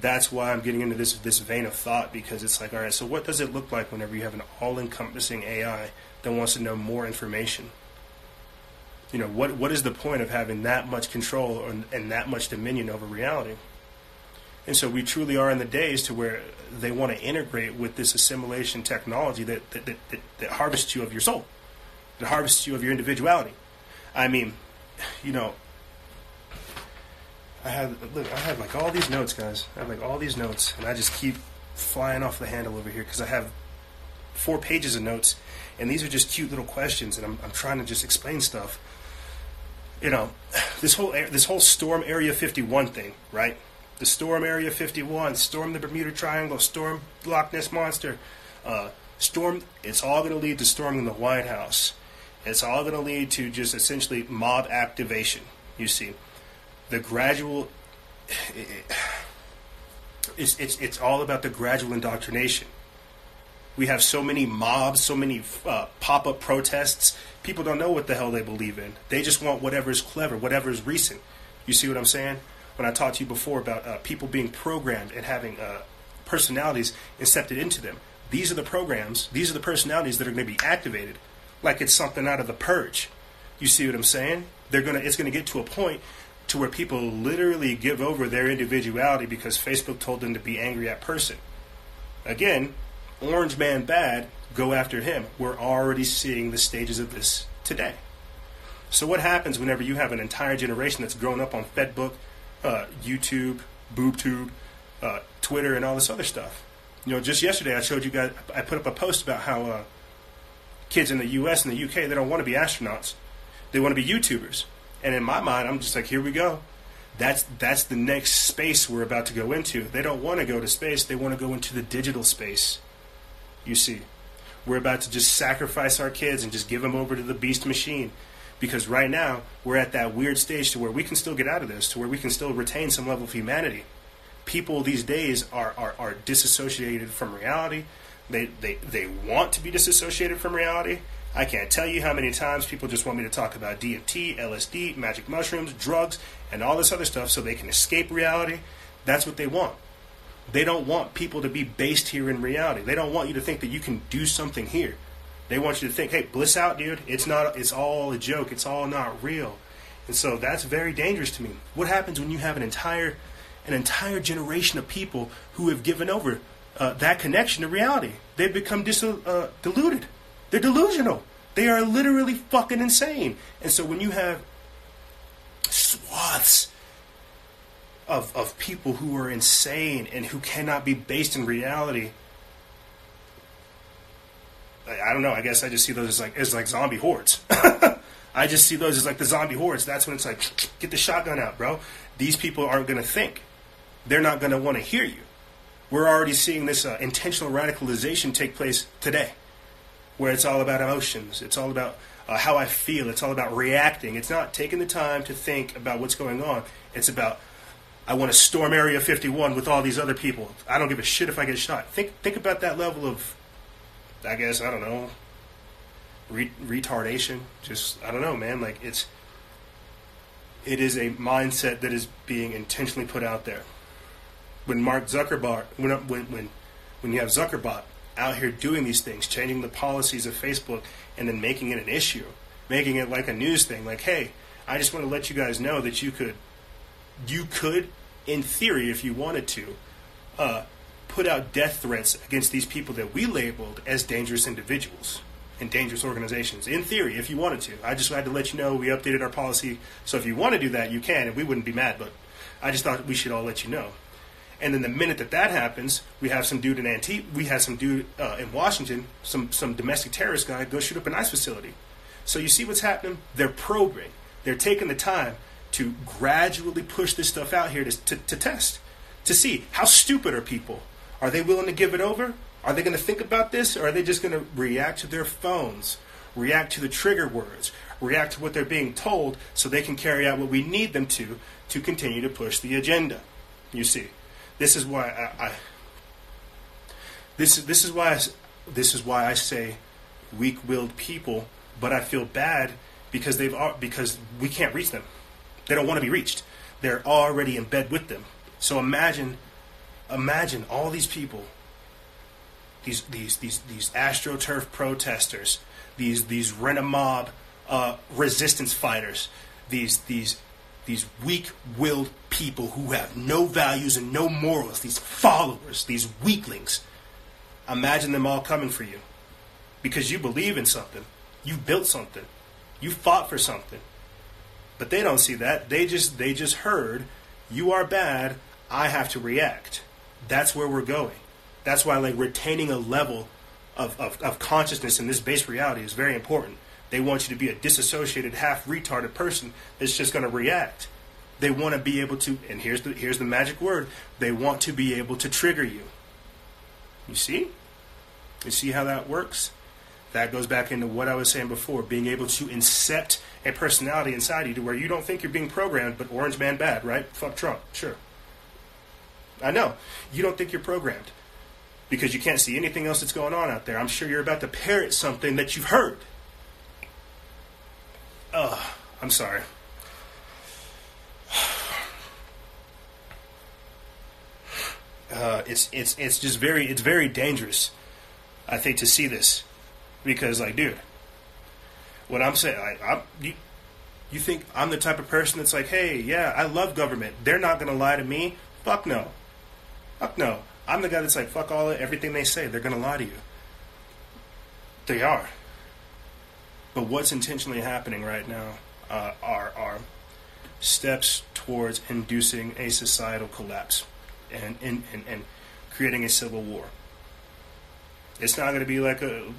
that's why I'm getting into this this vein of thought because it's like, all right, so what does it look like whenever you have an all-encompassing AI that wants to know more information? you know, what what is the point of having that much control and, and that much dominion over reality? And so we truly are in the days to where they want to integrate with this assimilation technology that that, that, that, that harvests you of your soul, that harvests you of your individuality. I mean, you know, I have look, I have like all these notes, guys. I have like all these notes, and I just keep flying off the handle over here because I have four pages of notes, and these are just cute little questions, and I'm, I'm trying to just explain stuff you know, this whole this whole storm Area 51 thing, right? The storm Area 51, storm the Bermuda Triangle, storm Loch Ness monster, uh, storm. It's all going to lead to storming the White House. It's all going to lead to just essentially mob activation. You see, the gradual. it's, it's, it's all about the gradual indoctrination we have so many mobs, so many uh, pop up protests. People don't know what the hell they believe in. They just want whatever is clever, whatever is recent. You see what I'm saying? When I talked to you before about uh, people being programmed and having uh, personalities incepted into them, these are the programs, these are the personalities that are going to be activated, like it's something out of the purge. You see what I'm saying? They're gonna. It's going to get to a point to where people literally give over their individuality because Facebook told them to be angry at person. Again, Orange Man bad, go after him. We're already seeing the stages of this today. So what happens whenever you have an entire generation that's grown up on Fedbook, uh, YouTube, BoobTube, uh, Twitter, and all this other stuff. You know, just yesterday I showed you guys. I put up a post about how uh, kids in the U.S. and the U.K. they don't want to be astronauts; they want to be YouTubers. And in my mind, I'm just like, here we go. That's that's the next space we're about to go into. They don't want to go to space; they want to go into the digital space. You see, we're about to just sacrifice our kids and just give them over to the beast machine because right now we're at that weird stage to where we can still get out of this to where we can still retain some level of humanity people these days are, are, are disassociated from reality they, they, they want to be disassociated from reality i can't tell you how many times people just want me to talk about dmt lsd magic mushrooms drugs and all this other stuff so they can escape reality that's what they want they don't want people to be based here in reality they don't want you to think that you can do something here they want you to think, hey, bliss out, dude. It's not. It's all a joke. It's all not real. And so that's very dangerous to me. What happens when you have an entire, an entire generation of people who have given over uh, that connection to reality? They've become dis- uh, deluded. They're delusional. They are literally fucking insane. And so when you have swaths of, of people who are insane and who cannot be based in reality, I don't know. I guess I just see those as like as like zombie hordes. I just see those as like the zombie hordes. That's when it's like, get the shotgun out, bro. These people aren't going to think. They're not going to want to hear you. We're already seeing this uh, intentional radicalization take place today, where it's all about emotions. It's all about uh, how I feel. It's all about reacting. It's not taking the time to think about what's going on. It's about I want to storm Area 51 with all these other people. I don't give a shit if I get shot. Think think about that level of I guess I don't know re- retardation. Just I don't know, man. Like it's it is a mindset that is being intentionally put out there. When Mark Zuckerberg, when when when when you have Zuckerberg out here doing these things, changing the policies of Facebook, and then making it an issue, making it like a news thing, like, hey, I just want to let you guys know that you could, you could, in theory, if you wanted to, uh, put out death threats against these people that we labeled as dangerous individuals and dangerous organizations. In theory, if you wanted to. I just had to let you know we updated our policy. So if you want to do that, you can, and we wouldn't be mad. But I just thought we should all let you know. And then the minute that that happens, we have some dude in Antique, we have some dude uh, in Washington, some some domestic terrorist guy go shoot up an ICE facility. So you see what's happening? They're probing. They're taking the time to gradually push this stuff out here to, to, to test, to see how stupid are people are they willing to give it over? Are they going to think about this, or are they just going to react to their phones, react to the trigger words, react to what they're being told, so they can carry out what we need them to to continue to push the agenda? You see, this is why I, I this this is why I, this is why I say weak-willed people, but I feel bad because they've because we can't reach them. They don't want to be reached. They're already in bed with them. So imagine imagine all these people, these these these these astroturf protesters, these these rent a mob uh, resistance fighters, these these these weak-willed people who have no values and no morals, these followers, these weaklings. Imagine them all coming for you because you believe in something, you built something, you fought for something. But they don't see that. They just they just heard you are bad. I have to react. That's where we're going. That's why like retaining a level of, of, of consciousness in this base reality is very important. They want you to be a disassociated, half retarded person that's just going to react. They want to be able to, and here's the here's the magic word. They want to be able to trigger you. You see? You see how that works? That goes back into what I was saying before, being able to incept a personality inside you to where you don't think you're being programmed, but Orange Man bad, right? Fuck Trump, sure. I know. You don't think you're programmed because you can't see anything else that's going on out there. I'm sure you're about to parrot something that you've heard. Ugh, I'm sorry. Uh, it's it's it's just very it's very dangerous, I think, to see this, because like, dude, what I'm saying, I'm, you, you think I'm the type of person that's like, hey, yeah, I love government. They're not gonna lie to me. Fuck no. Fuck no. I'm the guy that's like, fuck all everything they say. They're gonna lie to you. They are. But what's intentionally happening right now uh, are are steps towards inducing a societal collapse. and, and, and, and creating a civil war. It's not going to be like a.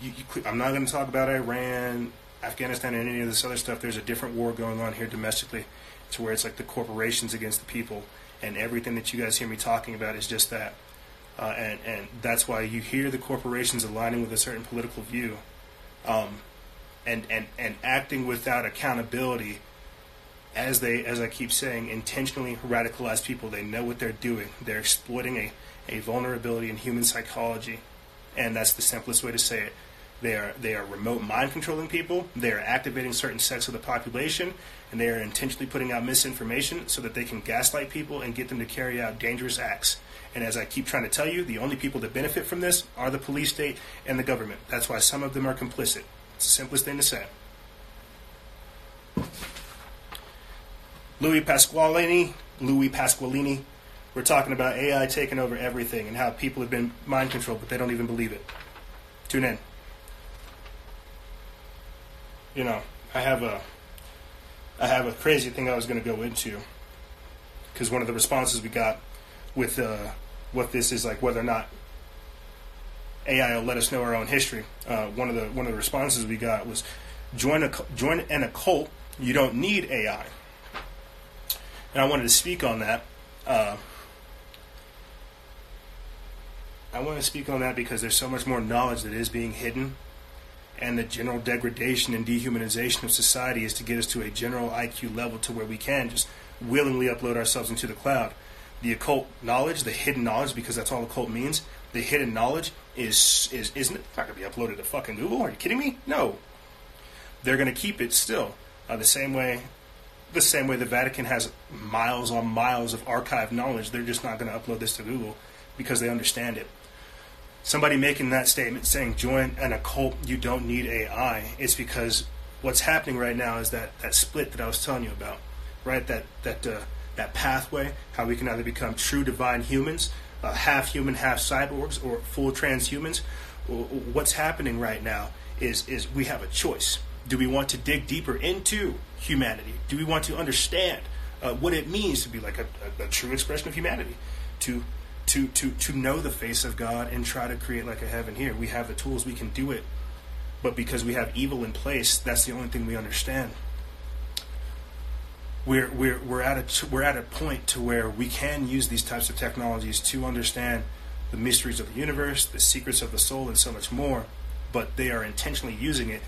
You, you, I'm not going to talk about Iran, Afghanistan, and any of this other stuff. There's a different war going on here domestically, to where it's like the corporations against the people, and everything that you guys hear me talking about is just that. Uh, and and that's why you hear the corporations aligning with a certain political view, um, and and and acting without accountability as they, as I keep saying, intentionally radicalize people. They know what they're doing. They're exploiting a, a vulnerability in human psychology, and that's the simplest way to say it. They are they are remote mind controlling people. They are activating certain sects of the population, and they are intentionally putting out misinformation so that they can gaslight people and get them to carry out dangerous acts. And as I keep trying to tell you, the only people that benefit from this are the police state and the government. That's why some of them are complicit. It's the simplest thing to say. Louis Pasqualini, Louis Pasqualini, we're talking about AI taking over everything and how people have been mind controlled, but they don't even believe it. Tune in. You know, I have a, I have a crazy thing I was going to go into, because one of the responses we got with uh, what this is like, whether or not AI will let us know our own history. Uh, one of the one of the responses we got was, join a join an occult. You don't need AI and I wanted to speak on that. Uh, I want to speak on that because there's so much more knowledge that is being hidden, and the general degradation and dehumanization of society is to get us to a general IQ level to where we can just willingly upload ourselves into the cloud. The occult knowledge, the hidden knowledge, because that's all occult means. The hidden knowledge is is isn't it not going to be uploaded to fucking Google? Are you kidding me? No. They're going to keep it still uh, the same way the same way the Vatican has miles on miles of archived knowledge, they're just not going to upload this to Google because they understand it. Somebody making that statement saying join an occult, you don't need AI, it's because what's happening right now is that, that split that I was telling you about, right? That that uh, that pathway, how we can either become true divine humans, uh, half human, half cyborgs, or full transhumans. What's happening right now is is we have a choice do we want to dig deeper into humanity? Do we want to understand uh, what it means to be like a, a, a, true expression of humanity? To to to to know the face of God and try to create like a heaven here. We have the tools, we can do it. But because we have evil in place, that's the only thing we understand. We're, we're, we're, at a, we're at a point to where we can use these types of technologies to understand the mysteries of the universe, the secrets of the soul, and so much more. But they are intentionally using it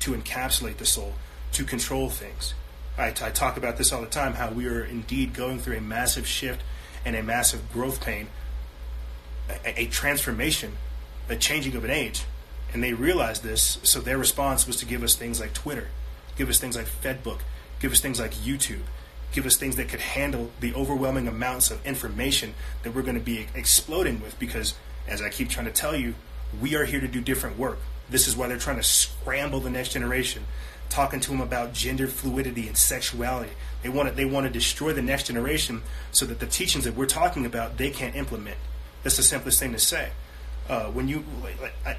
to encapsulate the soul, to control things. I, I talk about this all the time how we are indeed going through a massive shift and a massive growth pain, a, a transformation, a changing of an age. And they realized this, so their response was to give us things like Twitter, give us things like Fedbook, give us things like YouTube, give us things that could handle the overwhelming amounts of information that we're going to be exploding with because, as I keep trying to tell you, we are here to do different work. This is why they're trying to scramble the next generation, talking to them about gender fluidity and sexuality. They want to, they want to destroy the next generation so that the teachings that we're talking about they can't implement. That's the simplest thing to say. Uh, when you like, I,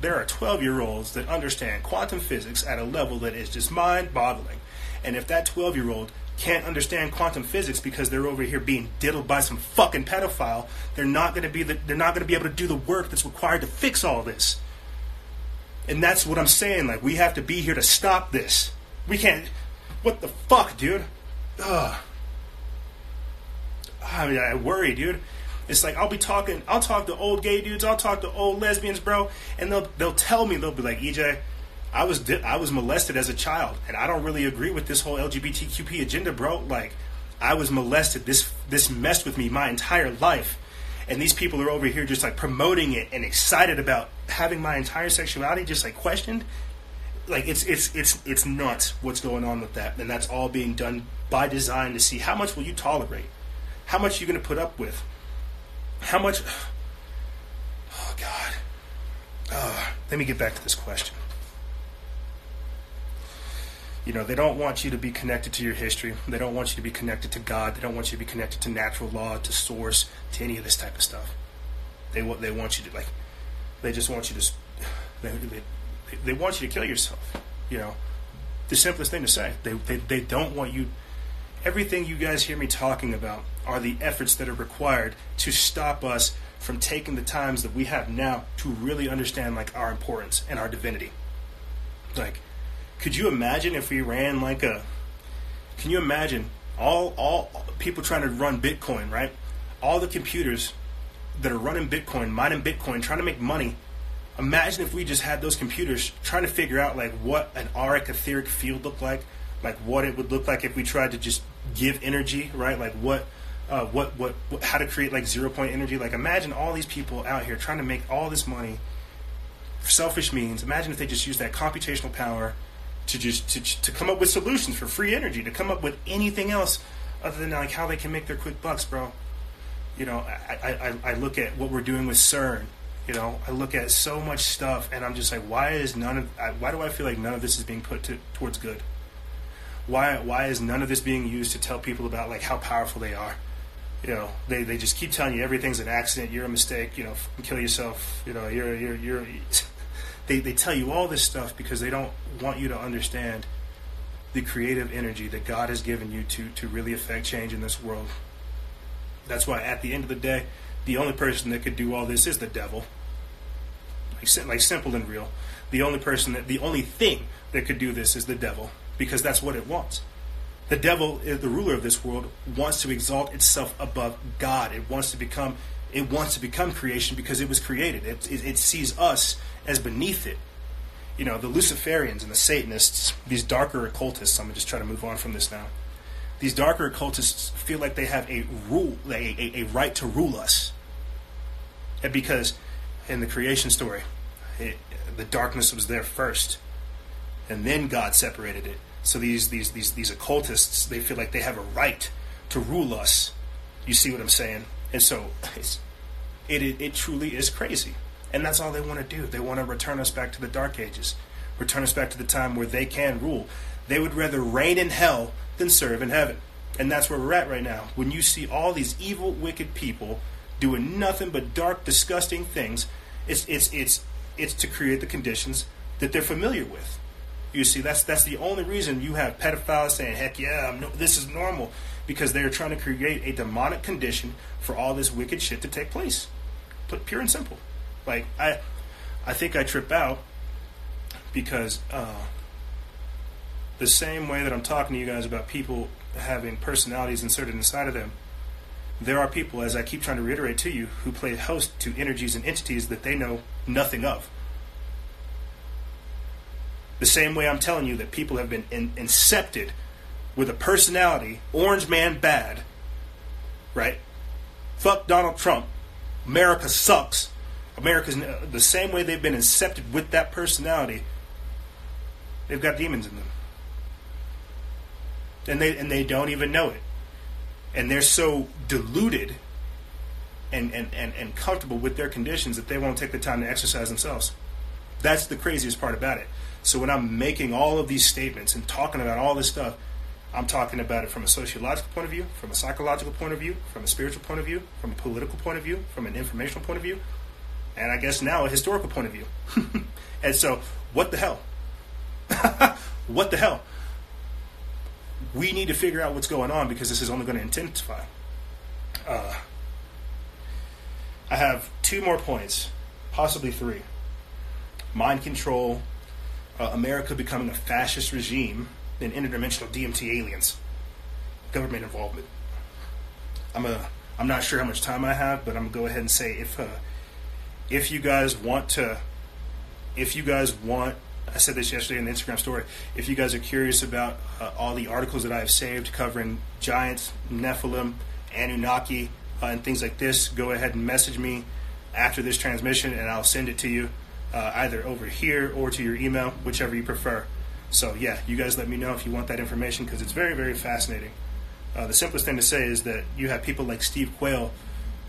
there are 12 year olds that understand quantum physics at a level that is just mind boggling. And if that 12 year old can't understand quantum physics because they're over here being diddled by some fucking pedophile, they're not going to be the, they're not going to be able to do the work that's required to fix all this. And that's what I'm saying. Like, we have to be here to stop this. We can't. What the fuck, dude? Ugh. I mean, I worry, dude. It's like I'll be talking. I'll talk to old gay dudes. I'll talk to old lesbians, bro, and they'll they'll tell me they'll be like, EJ, I was di- I was molested as a child, and I don't really agree with this whole LGBTQP agenda, bro. Like, I was molested. This this messed with me my entire life, and these people are over here just like promoting it and excited about having my entire sexuality just like questioned like it's it's it's it's nuts what's going on with that and that's all being done by design to see how much will you tolerate how much are you going to put up with how much oh god oh, let me get back to this question you know, they don't want you to be connected to your history. They don't want you to be connected to God. They don't want you to be connected to natural law, to source, to any of this type of stuff. They want they want you to like, they just want you to, they, they, they want you to kill yourself. You know, the simplest thing to say. They, they they don't want you. Everything you guys hear me talking about are the efforts that are required to stop us from taking the times that we have now to really understand like our importance and our divinity. Like, could you imagine if we ran like a? Can you imagine all all people trying to run Bitcoin, right? All the computers that are running Bitcoin, mining Bitcoin, trying to make money. Imagine if we just had those computers trying to figure out like what an auric etheric field looked like, like what it would look like if we tried to just give energy, right? Like what uh, what, what, what, how to create like zero point energy. Like imagine all these people out here trying to make all this money for selfish means. Imagine if they just use that computational power to just to, to come up with solutions for free energy, to come up with anything else other than like how they can make their quick bucks, bro. You know, I, I, I look at what we're doing with CERN. You know, I look at so much stuff, and I'm just like, why is none of why do I feel like none of this is being put to, towards good? Why why is none of this being used to tell people about like how powerful they are? you know, they, they just keep telling you everything's an accident, you're a mistake, you know, kill yourself, you know, you're, you're, you're, they, they tell you all this stuff because they don't want you to understand the creative energy that God has given you to, to really affect change in this world. That's why at the end of the day, the only person that could do all this is the devil. Like, like simple and real. The only person that, the only thing that could do this is the devil because that's what it wants. The devil, uh, the ruler of this world, wants to exalt itself above God. It wants to become it wants to become creation because it was created. It, it, it, sees us as beneath it. You know, the Luciferians and the Satanists, these darker occultists. I'm gonna just try to move on from this now. These darker occultists feel like they have a rule, a, a, a right to rule us, and because in the creation story, it, the darkness was there first, and then God separated it so these these these these occultists they feel like they have a right to rule us. You see what I'm saying? And so it, it, it truly is crazy. And that's all they want to do. They want to return us back to the dark ages. Return us back to the time where they can rule. They would rather reign in hell than serve in heaven. And that's where we're at right now. When you see all these evil, wicked people doing nothing but dark, disgusting things, it's it's it's it's to create the conditions that they're familiar with. You see, that's that's the only reason you have pedophiles saying, "Heck yeah, no, this is normal," because they're trying to create a demonic condition for all this wicked shit to take place. Pure and simple. Like I, I think I trip out because uh, the same way that I'm talking to you guys about people having personalities inserted inside of them, there are people, as I keep trying to reiterate to you, who play host to energies and entities that they know nothing of. The same way I'm telling you that people have been in, incepted with a personality, orange man bad, right? Fuck Donald Trump. America sucks. America's uh, the same way they've been incepted with that personality. They've got demons in them, and they and they don't even know it, and they're so deluded and and, and, and comfortable with their conditions that they won't take the time to exercise themselves. That's the craziest part about it. So when I'm making all of these statements and talking about all this stuff, I'm talking about it from a sociological point of view, from a psychological point of view, from a spiritual point of view, from a political point of view, from an informational point of view, and I guess now a historical point of view. and so, what the hell? what the hell? We need to figure out what's going on because this is only going to intensify. Uh, I have two more points, possibly three mind control, uh, America becoming a fascist regime, and interdimensional DMT aliens, government involvement. I'm a I'm not sure how much time I have, but I'm gonna go ahead and say if uh, if you guys want to, if you guys want, I said this yesterday in the Instagram story. If you guys are curious about uh, all the articles that I have saved covering giants, Nephilim, Anunnaki, uh, and things like this, go ahead and message me after this transmission, and I'll send it to you uh, either over here or to your email, whichever you prefer. So, yeah, you guys let me know if you want that information because it's very, very fascinating. Uh, the simplest thing to say is that you have people like Steve Quayle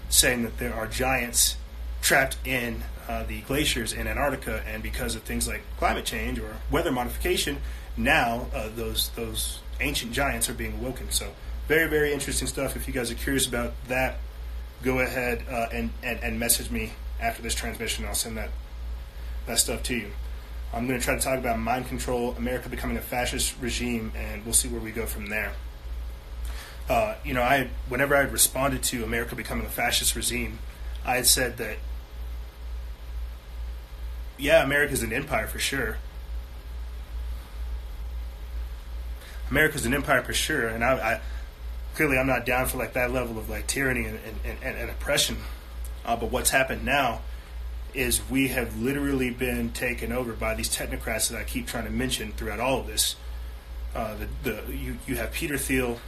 saying that there are giants trapped in uh, the glaciers in Antarctica, and because of things like climate change or weather modification, now uh, those those ancient giants are being awoken. So, very, very interesting stuff. If you guys are curious about that, go ahead uh, and, and, and message me after this transmission. I'll send that that stuff to you. I'm going to try to talk about mind control, America becoming a fascist regime, and we'll see where we go from there. uh, you know, I whenever I had responded to America becoming a fascist regime, I had said that, yeah, America's an empire for sure. America's an empire for sure, and I, I clearly I'm not down for like that level of like tyranny and, and, and, and oppression. Uh, but what's happened now is we have literally been taken over by these technocrats that I keep trying to mention throughout all of this. Uh, the, the you, you have Peter Thiel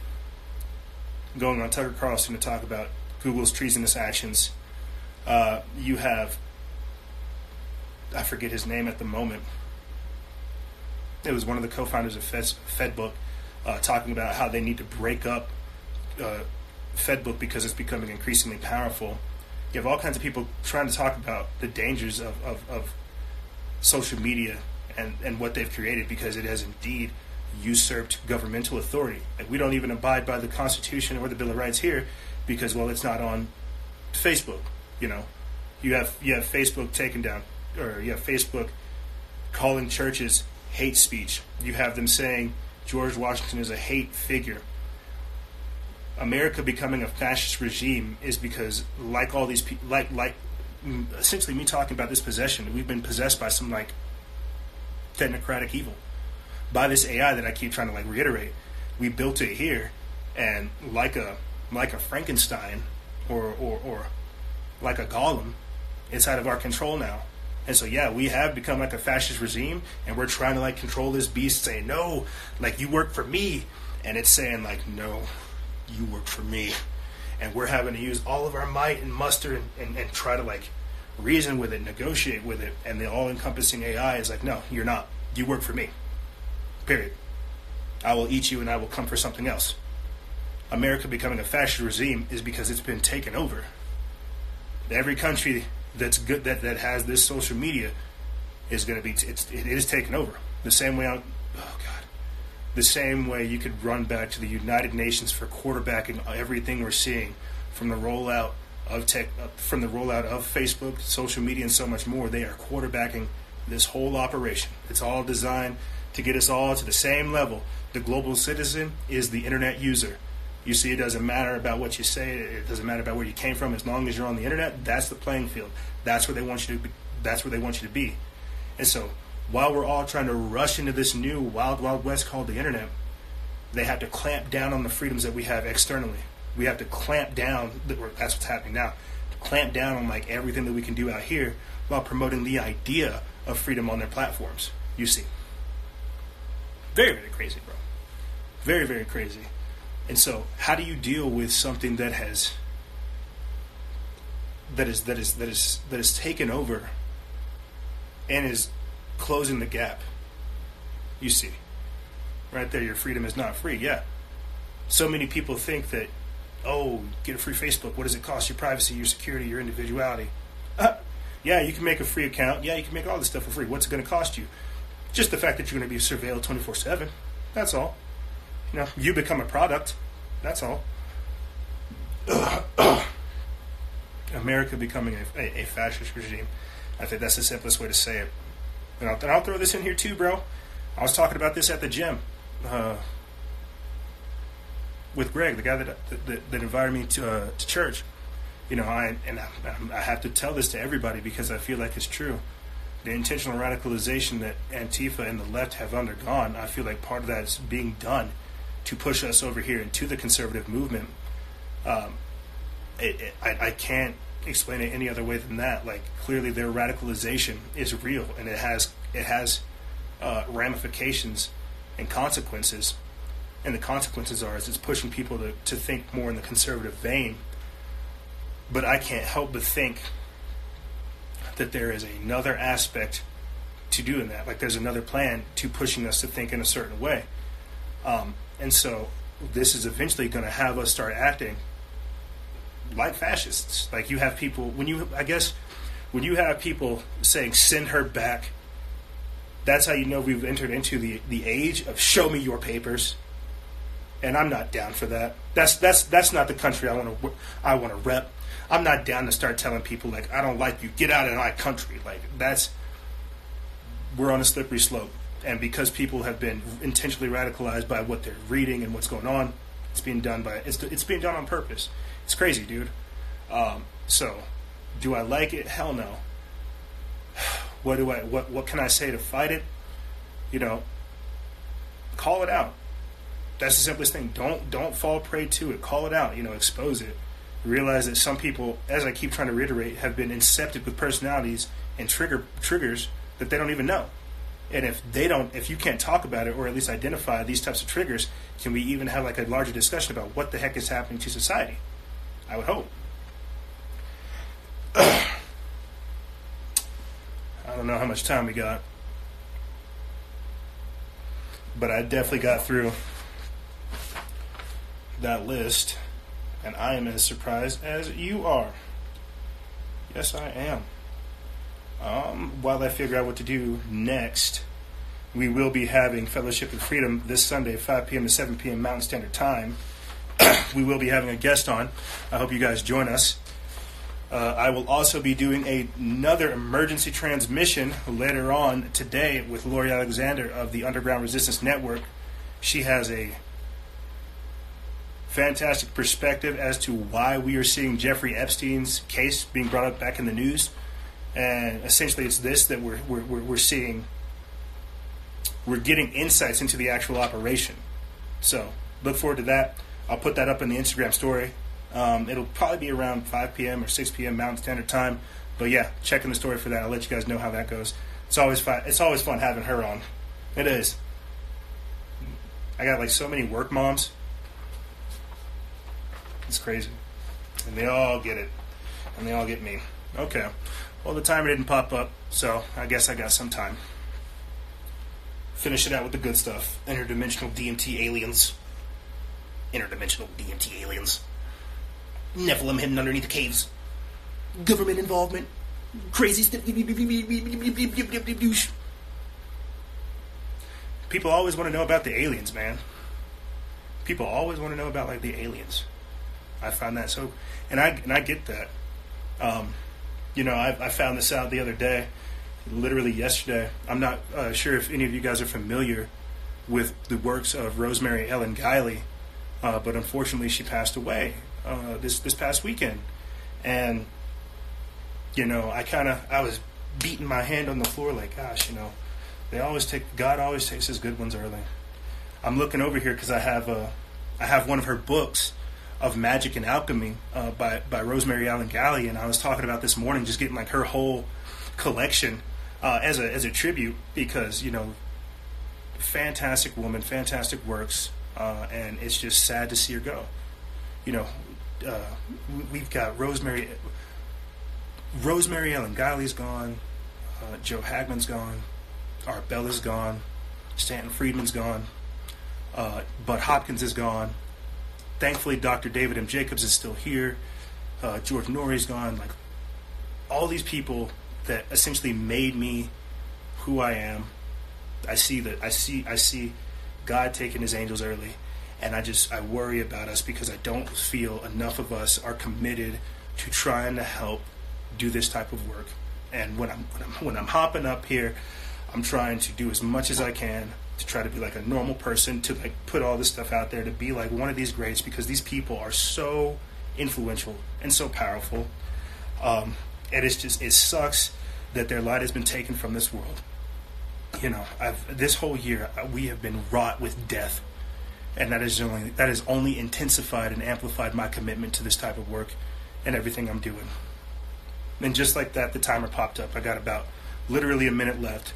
going on Tucker Carlson to talk about Google's treasonous actions. Uh, you have I forget his name at the moment. It was one of the co-founders of Fed, FedBook uh, talking about how they need to break up uh, FedBook because it's becoming increasingly powerful. You have all kinds of people trying to talk about the dangers of, of, of social media and, and what they've created because it has indeed usurped governmental authority. Like we don't even abide by the Constitution or the Bill of Rights here because well it's not on Facebook. You know, you have you have Facebook taken down or you have Facebook calling churches hate speech. You have them saying George Washington is a hate figure. America becoming a fascist regime is because, like all these people, like like mm, essentially me talking about this possession, we've been possessed by some like technocratic evil, by this AI that I keep trying to like reiterate. We built it here, and like a like a Frankenstein, or or or like a golem, it's out of our control now. And so yeah, we have become like a fascist regime, and we're trying to like control this beast, saying no, like you work for me, and it's saying like no, you work for me. And we're having to use all of our might and muster and, and, and try to like reason with it, negotiate with it. And the all encompassing AI is like, no, you're not. You work for me. Period. I will eat you and I will come for something else. America becoming a fascist regime is because it's been taken over. Every country that's good that, that has this social media is going to be it's it is taken over the same way. The same way you could run back to the United Nations for quarterbacking everything we're seeing from the rollout of tech, from the rollout of Facebook, social media, and so much more. They are quarterbacking this whole operation. It's all designed to get us all to the same level. The global citizen is the internet user. You see, it doesn't matter about what you say. It doesn't matter about where you came from. As long as you're on the internet, that's the playing field. That's where they want you to be. That's where they want you to be. And so, while we're all trying to rush into this new wild, wild west called the internet, they have to clamp down on the freedoms that we have externally. We have to clamp down. That's what's happening now. Clamp down on like everything that we can do out here while promoting the idea of freedom on their platforms. You see, very, very crazy, bro. Very, very crazy. And so, how do you deal with something that has that is that is that is that is taken over and is closing the gap. You see, right there, your freedom is not free. Yeah. So many people think that, oh, get a free Facebook. What does it cost? Your privacy, your security, your individuality. Uh, yeah, you can make a free account. Yeah, you can make all this stuff for free. What's it going to cost you? Just the fact that you're going to be surveilled 24 7. That's all. You know, you become a product. That's all. America becoming a, a, a fascist regime. I think that's the simplest way to say it. And I'll, and I'll, throw this in here too, bro. I was talking about this at the gym uh, with Greg, the guy that that, that invited me to uh, to church. You know, I and I, I, have to tell this to everybody because I feel like it's true. The intentional radicalization that Antifa and the left have undergone, I feel like part of that is being done to push us over here into the conservative movement. Um, it, it, I, I can't explain it any other way than that. Like clearly, their radicalization is real, and it has it has uh, ramifications and consequences. And the consequences are is it's pushing people to, to think more in the conservative vein. But I can't help but think that there is another aspect to doing that. Like there's another plan to pushing us to think in a certain way. Um, and so this is eventually going to have us start acting like fascists. Like you have people when you I guess when you have people saying send her back, that's how you know we've entered into the the age of show me your papers. And I'm not down for that. That's that's that's not the country I want to I want to rep. I'm not down to start telling people like I don't like you, get out of my country. Like that's we're on a slippery slope. And because people have been intentionally radicalized by what they're reading and what's going on, It's being done by it's it's being done on purpose. It's crazy, dude. Um, so, do I like it? Hell no. What do I what what can I say to fight it? You know, call it out. That's the simplest thing. Don't don't fall prey to it. Call it out. You know, expose it. Realize that some people, as I keep trying to reiterate, have been incepted with personalities and trigger triggers that they don't even know. And if they don't, if you can't talk about it or at least identify these types of triggers, can we even have like a larger discussion about what the heck is happening to society? I would hope. I don't know how much time we got, but I definitely got through that list, and I am as surprised as you are. Yes, I am. Um, while I figure out what to do next, we will be having Fellowship of Freedom this Sunday, 5 p.m. to 7 p.m. Mountain Standard Time. we will be having a guest on. I hope you guys join us. Uh, I will also be doing a, another emergency transmission later on today with Lori Alexander of the Underground Resistance Network. She has a fantastic perspective as to why we are seeing Jeffrey Epstein's case being brought up back in the news. And essentially, it's this that we're, we're, we're seeing, we're getting insights into the actual operation. So, look forward to that. I'll put that up in the Instagram story. Um, it'll probably be around 5 p.m. or 6 p.m. Mountain Standard Time. But yeah, checking the story for that. I'll let you guys know how that goes. It's always fun. It's always fun having her on. It is. I got like so many work moms. It's crazy, and they all get it, and they all get me. Okay. Well, the timer didn't pop up, so I guess I got some time. Finish it out with the good stuff. Interdimensional DMT aliens. Interdimensional DMT aliens. Nephilim hidden underneath the caves. Government involvement. Crazy stuff. People always want to know about the aliens, man. People always want to know about like the aliens. I find that so, and I and I get that. Um, you know, I, I, found this out the other day, literally yesterday. I'm not uh, sure if any of you guys are familiar with the works of Rosemary Ellen Guiley, uh, but unfortunately, she passed away uh, this this past weekend, and you know, I kind of I was beating my hand on the floor like, gosh, you know, they always take God always takes his good ones early. I'm looking over here because I have a I have one of her books of Magic and Alchemy uh, by by Rosemary Ellen Guiley, and I was talking about this morning, just getting like her whole collection uh, as a as a tribute because you know, fantastic woman, fantastic works, uh, and it's just sad to see her go. You know, uh, we've got Rosemary Rosemary Ellen Guiley's gone, uh, Joe Hagmann's gone, Art Bella's gone, Stanton Friedman's gone, uh, Bud Hopkins is gone thankfully, Dr. David M. Jacobs is still here. Uh, George Noory's gone. Like all these people that essentially made me who I am. I see that. I see. I see God taking His angels early, and I just I worry about us because I don't feel enough of us are committed to trying to help do this type of work. And when I'm when I'm, when I'm hopping up here, I'm trying to do as much as I can to try to be like a normal person, to like put all this stuff out there, to be like one of these greats because these people are so influential and so powerful. Um, and it's just it sucks that their light has been taken from this world. You know, I've this whole year uh, we have been wrought with death, and that is only that has only intensified and amplified my commitment to this type of work and everything I'm doing. And just like that, the timer popped up. I got about literally a minute left.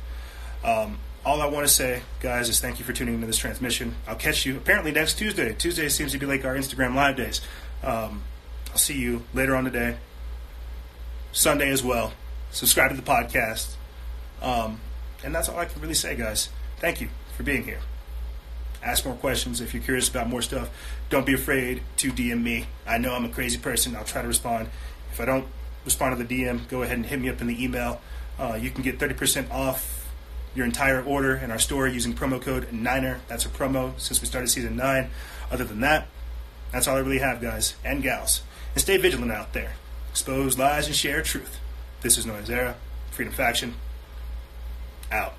Um, all I want to say, guys, is thank you for tuning into this transmission. I'll catch you apparently next Tuesday. Tuesday seems to be like our Instagram live days. Um, I'll see you later on today. Sunday as well. Subscribe to the podcast. Um, and that's all I can really say, guys. Thank you for being here. Ask more questions if you're curious about more stuff. Don't be afraid to DM me. I know I'm a crazy person. I'll try to respond. If I don't respond to the DM, go ahead and hit me up in the email. Uh, you can get 30% off your entire order in our store using promo code NINER. That's a promo since we started season 9. Other than that, that's all I really have, guys and gals. And stay vigilant out there. Expose lies and share truth. This is Noise Era, Freedom Faction, out.